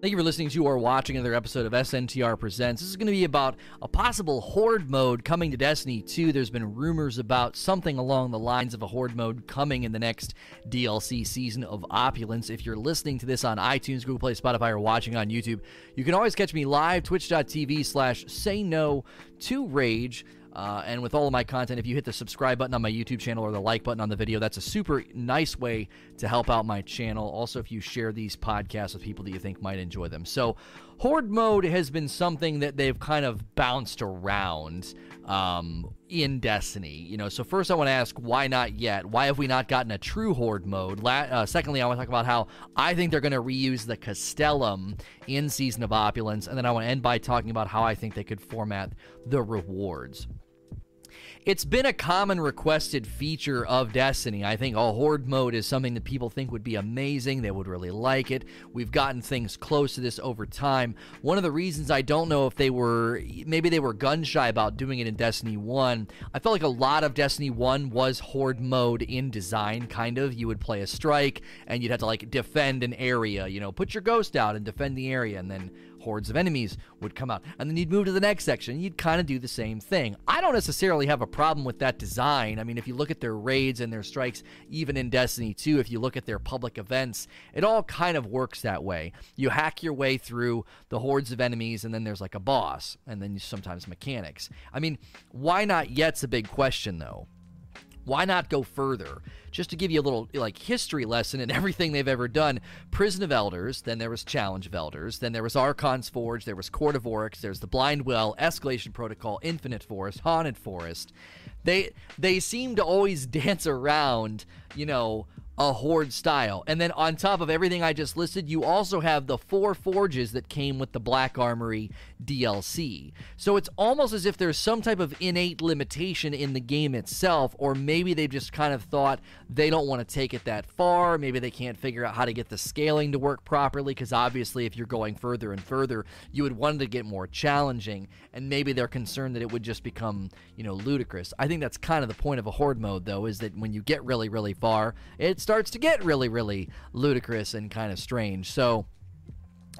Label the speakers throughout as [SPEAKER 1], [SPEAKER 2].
[SPEAKER 1] Thank you for listening to or watching another episode of SNTR Presents. This is going to be about a possible Horde mode coming to Destiny 2. There's been rumors about something along the lines of a Horde mode coming in the next DLC season of Opulence. If you're listening to this on iTunes, Google Play, Spotify, or watching on YouTube, you can always catch me live, twitch.tv slash say no to rage. Uh, and with all of my content, if you hit the subscribe button on my YouTube channel or the like button on the video, that's a super nice way to help out my channel. Also, if you share these podcasts with people that you think might enjoy them. So, Horde mode has been something that they've kind of bounced around um, in Destiny. You know, so first I want to ask why not yet? Why have we not gotten a true Horde mode? La- uh, secondly, I want to talk about how I think they're going to reuse the Castellum in Season of Opulence, and then I want to end by talking about how I think they could format the rewards. It's been a common requested feature of Destiny. I think a horde mode is something that people think would be amazing. They would really like it. We've gotten things close to this over time. One of the reasons I don't know if they were maybe they were gun shy about doing it in Destiny 1. I felt like a lot of Destiny 1 was horde mode in design kind of. You would play a strike and you'd have to like defend an area, you know, put your ghost out and defend the area and then hordes of enemies would come out. And then you'd move to the next section. You'd kind of do the same thing. I don't necessarily have a problem with that design. I mean, if you look at their raids and their strikes, even in Destiny 2, if you look at their public events, it all kind of works that way. You hack your way through the hordes of enemies, and then there's like a boss, and then sometimes mechanics. I mean, why not yet's a big question, though. Why not go further? Just to give you a little like history lesson in everything they've ever done. Prison of Elders, then there was Challenge of Elders, then there was Archon's Forge, there was Court of Oryx, there's the Blind Well, Escalation Protocol, Infinite Forest, Haunted Forest. They they seem to always dance around, you know, a horde style. And then on top of everything I just listed, you also have the four forges that came with the Black Armory DLC. So it's almost as if there's some type of innate limitation in the game itself, or maybe they've just kind of thought they don't want to take it that far. Maybe they can't figure out how to get the scaling to work properly, because obviously, if you're going further and further, you would want to get more challenging. And maybe they're concerned that it would just become, you know, ludicrous. I think that's kind of the point of a horde mode, though, is that when you get really, really far, it's starts to get really, really ludicrous and kind of strange. So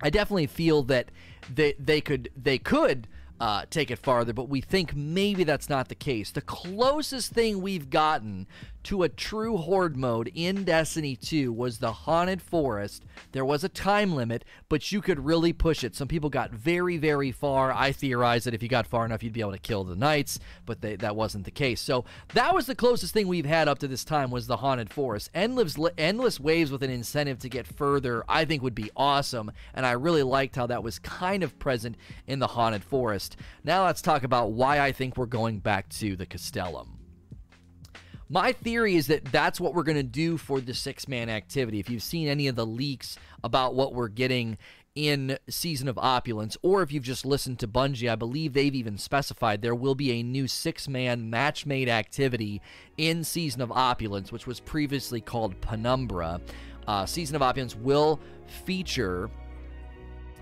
[SPEAKER 1] I definitely feel that they they could they could uh, take it farther, but we think maybe that's not the case. The closest thing we've gotten to a true horde mode in Destiny 2 was the Haunted Forest. There was a time limit, but you could really push it. Some people got very, very far. I theorized that if you got far enough, you'd be able to kill the knights, but they, that wasn't the case. So that was the closest thing we've had up to this time was the Haunted Forest. Endless, endless waves with an incentive to get further, I think would be awesome, and I really liked how that was kind of present in the Haunted Forest. Now let's talk about why I think we're going back to the Castellum. My theory is that that's what we're going to do for the six man activity. If you've seen any of the leaks about what we're getting in Season of Opulence, or if you've just listened to Bungie, I believe they've even specified there will be a new six man match made activity in Season of Opulence, which was previously called Penumbra. Uh, Season of Opulence will feature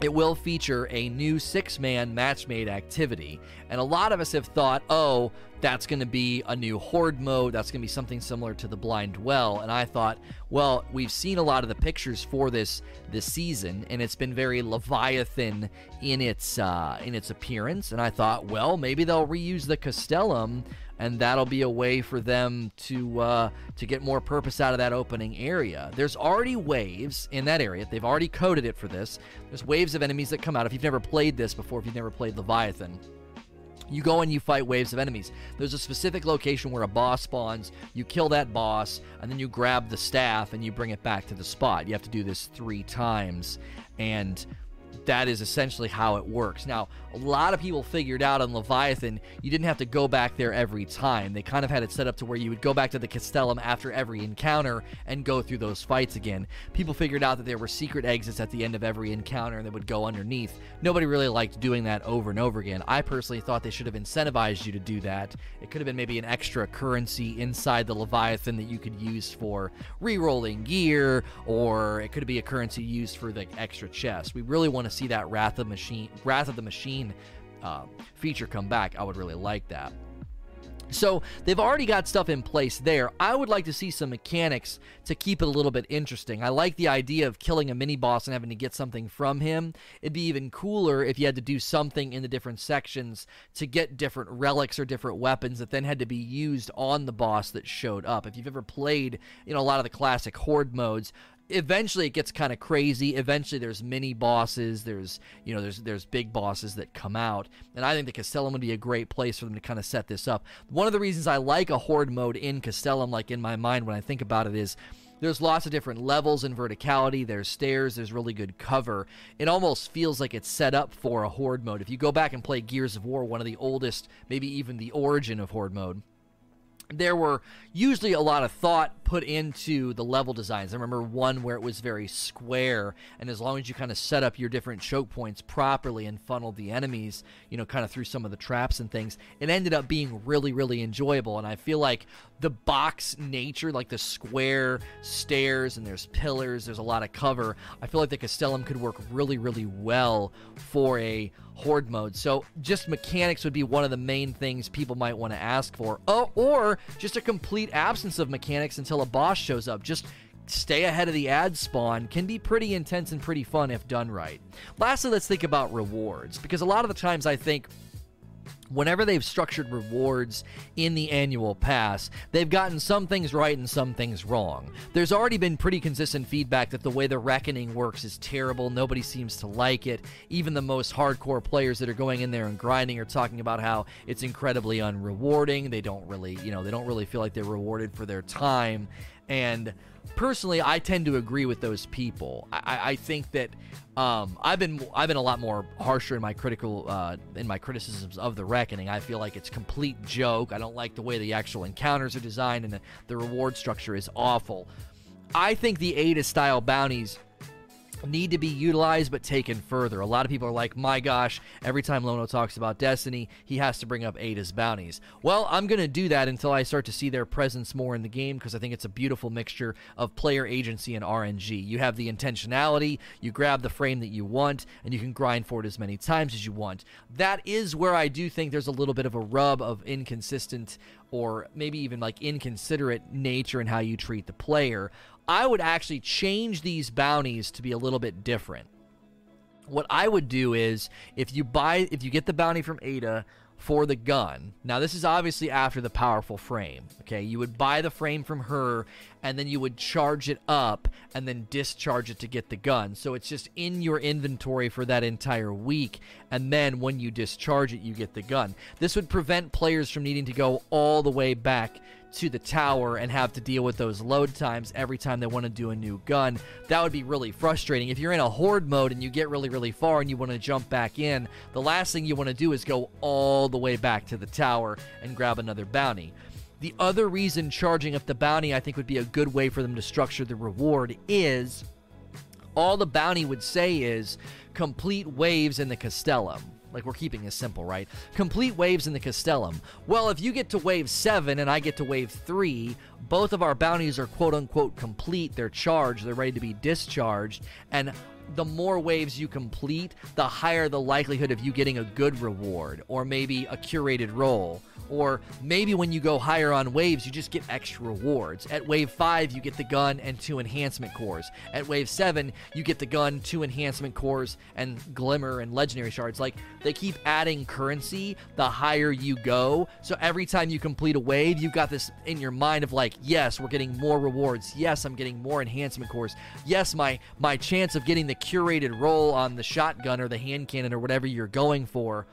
[SPEAKER 1] it will feature a new six man match made activity. And a lot of us have thought, oh, that's going to be a new horde mode. That's going to be something similar to the Blind Well. And I thought, well, we've seen a lot of the pictures for this this season, and it's been very Leviathan in its uh, in its appearance. And I thought, well, maybe they'll reuse the Castellum and that'll be a way for them to uh, to get more purpose out of that opening area. There's already waves in that area. They've already coded it for this. There's waves of enemies that come out. If you've never played this before, if you've never played Leviathan, you go and you fight waves of enemies. There's a specific location where a boss spawns. You kill that boss, and then you grab the staff and you bring it back to the spot. You have to do this three times, and that is essentially how it works. Now, a lot of people figured out on Leviathan you didn't have to go back there every time. They kind of had it set up to where you would go back to the Castellum after every encounter and go through those fights again. People figured out that there were secret exits at the end of every encounter they would go underneath. Nobody really liked doing that over and over again. I personally thought they should have incentivized you to do that. It could have been maybe an extra currency inside the Leviathan that you could use for re-rolling gear, or it could be a currency used for the extra chest. We really want to see that Wrath of Machine, Wrath of the Machine uh, feature come back. I would really like that. So they've already got stuff in place there. I would like to see some mechanics to keep it a little bit interesting. I like the idea of killing a mini boss and having to get something from him. It'd be even cooler if you had to do something in the different sections to get different relics or different weapons that then had to be used on the boss that showed up. If you've ever played, you know, a lot of the classic horde modes, eventually it gets kind of crazy. Eventually there's mini bosses, there's you know there's there's big bosses that come out, and I think the Castellum would be a great place for them to kind of set this up. One of the reasons I like a horde mode in Castellum, like in my mind when I think about it, is there's lots of different levels and verticality. There's stairs. There's really good cover. It almost feels like it's set up for a horde mode. If you go back and play Gears of War, one of the oldest, maybe even the origin of horde mode there were usually a lot of thought put into the level designs. I remember one where it was very square, and as long as you kind of set up your different choke points properly and funneled the enemies, you know, kind of through some of the traps and things, it ended up being really, really enjoyable. And I feel like the box nature, like the square stairs and there's pillars, there's a lot of cover. I feel like the Castellum could work really, really well for a horde mode. So just mechanics would be one of the main things people might want to ask for. Oh, or just a complete absence of mechanics until a boss shows up. Just stay ahead of the ad spawn can be pretty intense and pretty fun if done right. Lastly, let's think about rewards because a lot of the times I think whenever they've structured rewards in the annual pass, they've gotten some things right and some things wrong. There's already been pretty consistent feedback that the way the reckoning works is terrible. Nobody seems to like it. Even the most hardcore players that are going in there and grinding are talking about how it's incredibly unrewarding. They don't really, you know, they don't really feel like they're rewarded for their time. And personally, I tend to agree with those people. I, I think that um, I've been I've been a lot more harsher in my critical uh, in my criticisms of the Reckoning. I feel like it's complete joke. I don't like the way the actual encounters are designed, and the, the reward structure is awful. I think the Ada style bounties need to be utilized but taken further. A lot of people are like, my gosh, every time Lono talks about Destiny, he has to bring up Ada's bounties. Well, I'm going to do that until I start to see their presence more in the game because I think it's a beautiful mixture of player agency and RNG. You have the intentionality, you grab the frame that you want, and you can grind for it as many times as you want. That is where I do think there's a little bit of a rub of inconsistent or maybe even like inconsiderate nature in how you treat the player. I would actually change these bounties to be a little bit different. What I would do is if you buy if you get the bounty from Ada for the gun. Now this is obviously after the powerful frame. Okay, you would buy the frame from her and then you would charge it up and then discharge it to get the gun. So it's just in your inventory for that entire week, and then when you discharge it, you get the gun. This would prevent players from needing to go all the way back to the tower and have to deal with those load times every time they want to do a new gun. That would be really frustrating. If you're in a horde mode and you get really, really far and you want to jump back in, the last thing you want to do is go all the way back to the tower and grab another bounty. The other reason charging up the bounty, I think, would be a good way for them to structure the reward is all the bounty would say is complete waves in the Castellum. Like, we're keeping this simple, right? Complete waves in the Castellum. Well, if you get to wave 7 and I get to wave 3, both of our bounties are quote unquote complete. They're charged, they're ready to be discharged. And the more waves you complete, the higher the likelihood of you getting a good reward or maybe a curated roll or maybe when you go higher on waves, you just get extra rewards. At wave 5, you get the gun and two enhancement cores. At wave 7, you get the gun, two enhancement cores, and glimmer and legendary shards. Like, they keep adding currency the higher you go. So every time you complete a wave, you've got this in your mind of like, yes, we're getting more rewards. Yes, I'm getting more enhancement cores. Yes, my my chance of getting the curated roll on the shotgun or the hand cannon or whatever you're going for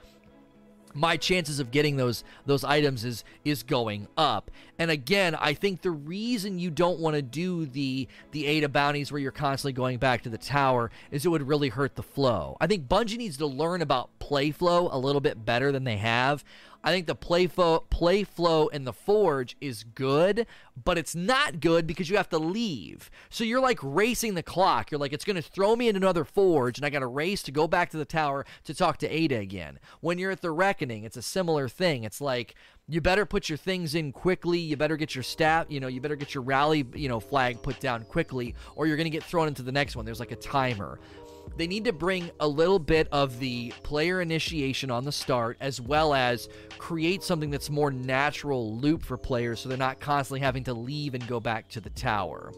[SPEAKER 1] my chances of getting those those items is is going up. And again, I think the reason you don't want to do the the Ada bounties where you're constantly going back to the tower is it would really hurt the flow. I think Bungie needs to learn about play flow a little bit better than they have. I think the play flow, play flow in the Forge is good, but it's not good because you have to leave. So you're like racing the clock. You're like, it's going to throw me in another Forge, and I got to race to go back to the tower to talk to Ada again. When you're at the Reckoning, it's a similar thing. It's like, you better put your things in quickly. You better get your stat, you know, you better get your rally, you know, flag put down quickly, or you're going to get thrown into the next one. There's like a timer. They need to bring a little bit of the player initiation on the start as well as create something that's more natural loop for players so they're not constantly having to leave and go back to the tower.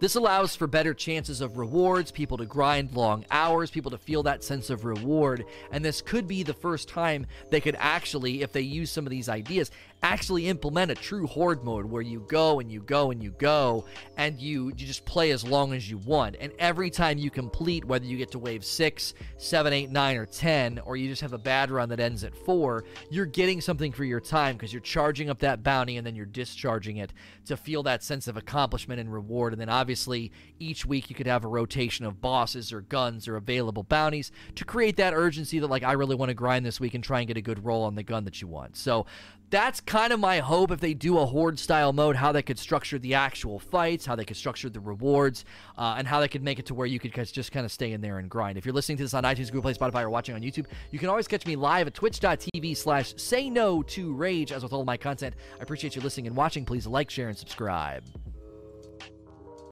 [SPEAKER 1] This allows for better chances of rewards, people to grind long hours, people to feel that sense of reward, and this could be the first time they could actually, if they use some of these ideas, actually implement a true horde mode where you go and you go and you go and you you just play as long as you want. And every time you complete, whether you get to wave six, seven, eight, nine, or ten, or you just have a bad run that ends at four, you're getting something for your time because you're charging up that bounty and then you're discharging it to feel that sense of accomplishment and reward. And then obviously each week you could have a rotation of bosses or guns or available bounties to create that urgency that like I really want to grind this week and try and get a good roll on the gun that you want. So that's kind of my hope if they do a horde style mode, how they could structure the actual fights, how they could structure the rewards, uh, and how they could make it to where you could just kind of stay in there and grind. If you're listening to this on iTunes, Google Play, Spotify, or watching on YouTube, you can always catch me live at twitch.tv slash say no to rage. As with all my content, I appreciate you listening and watching. Please like, share, and subscribe.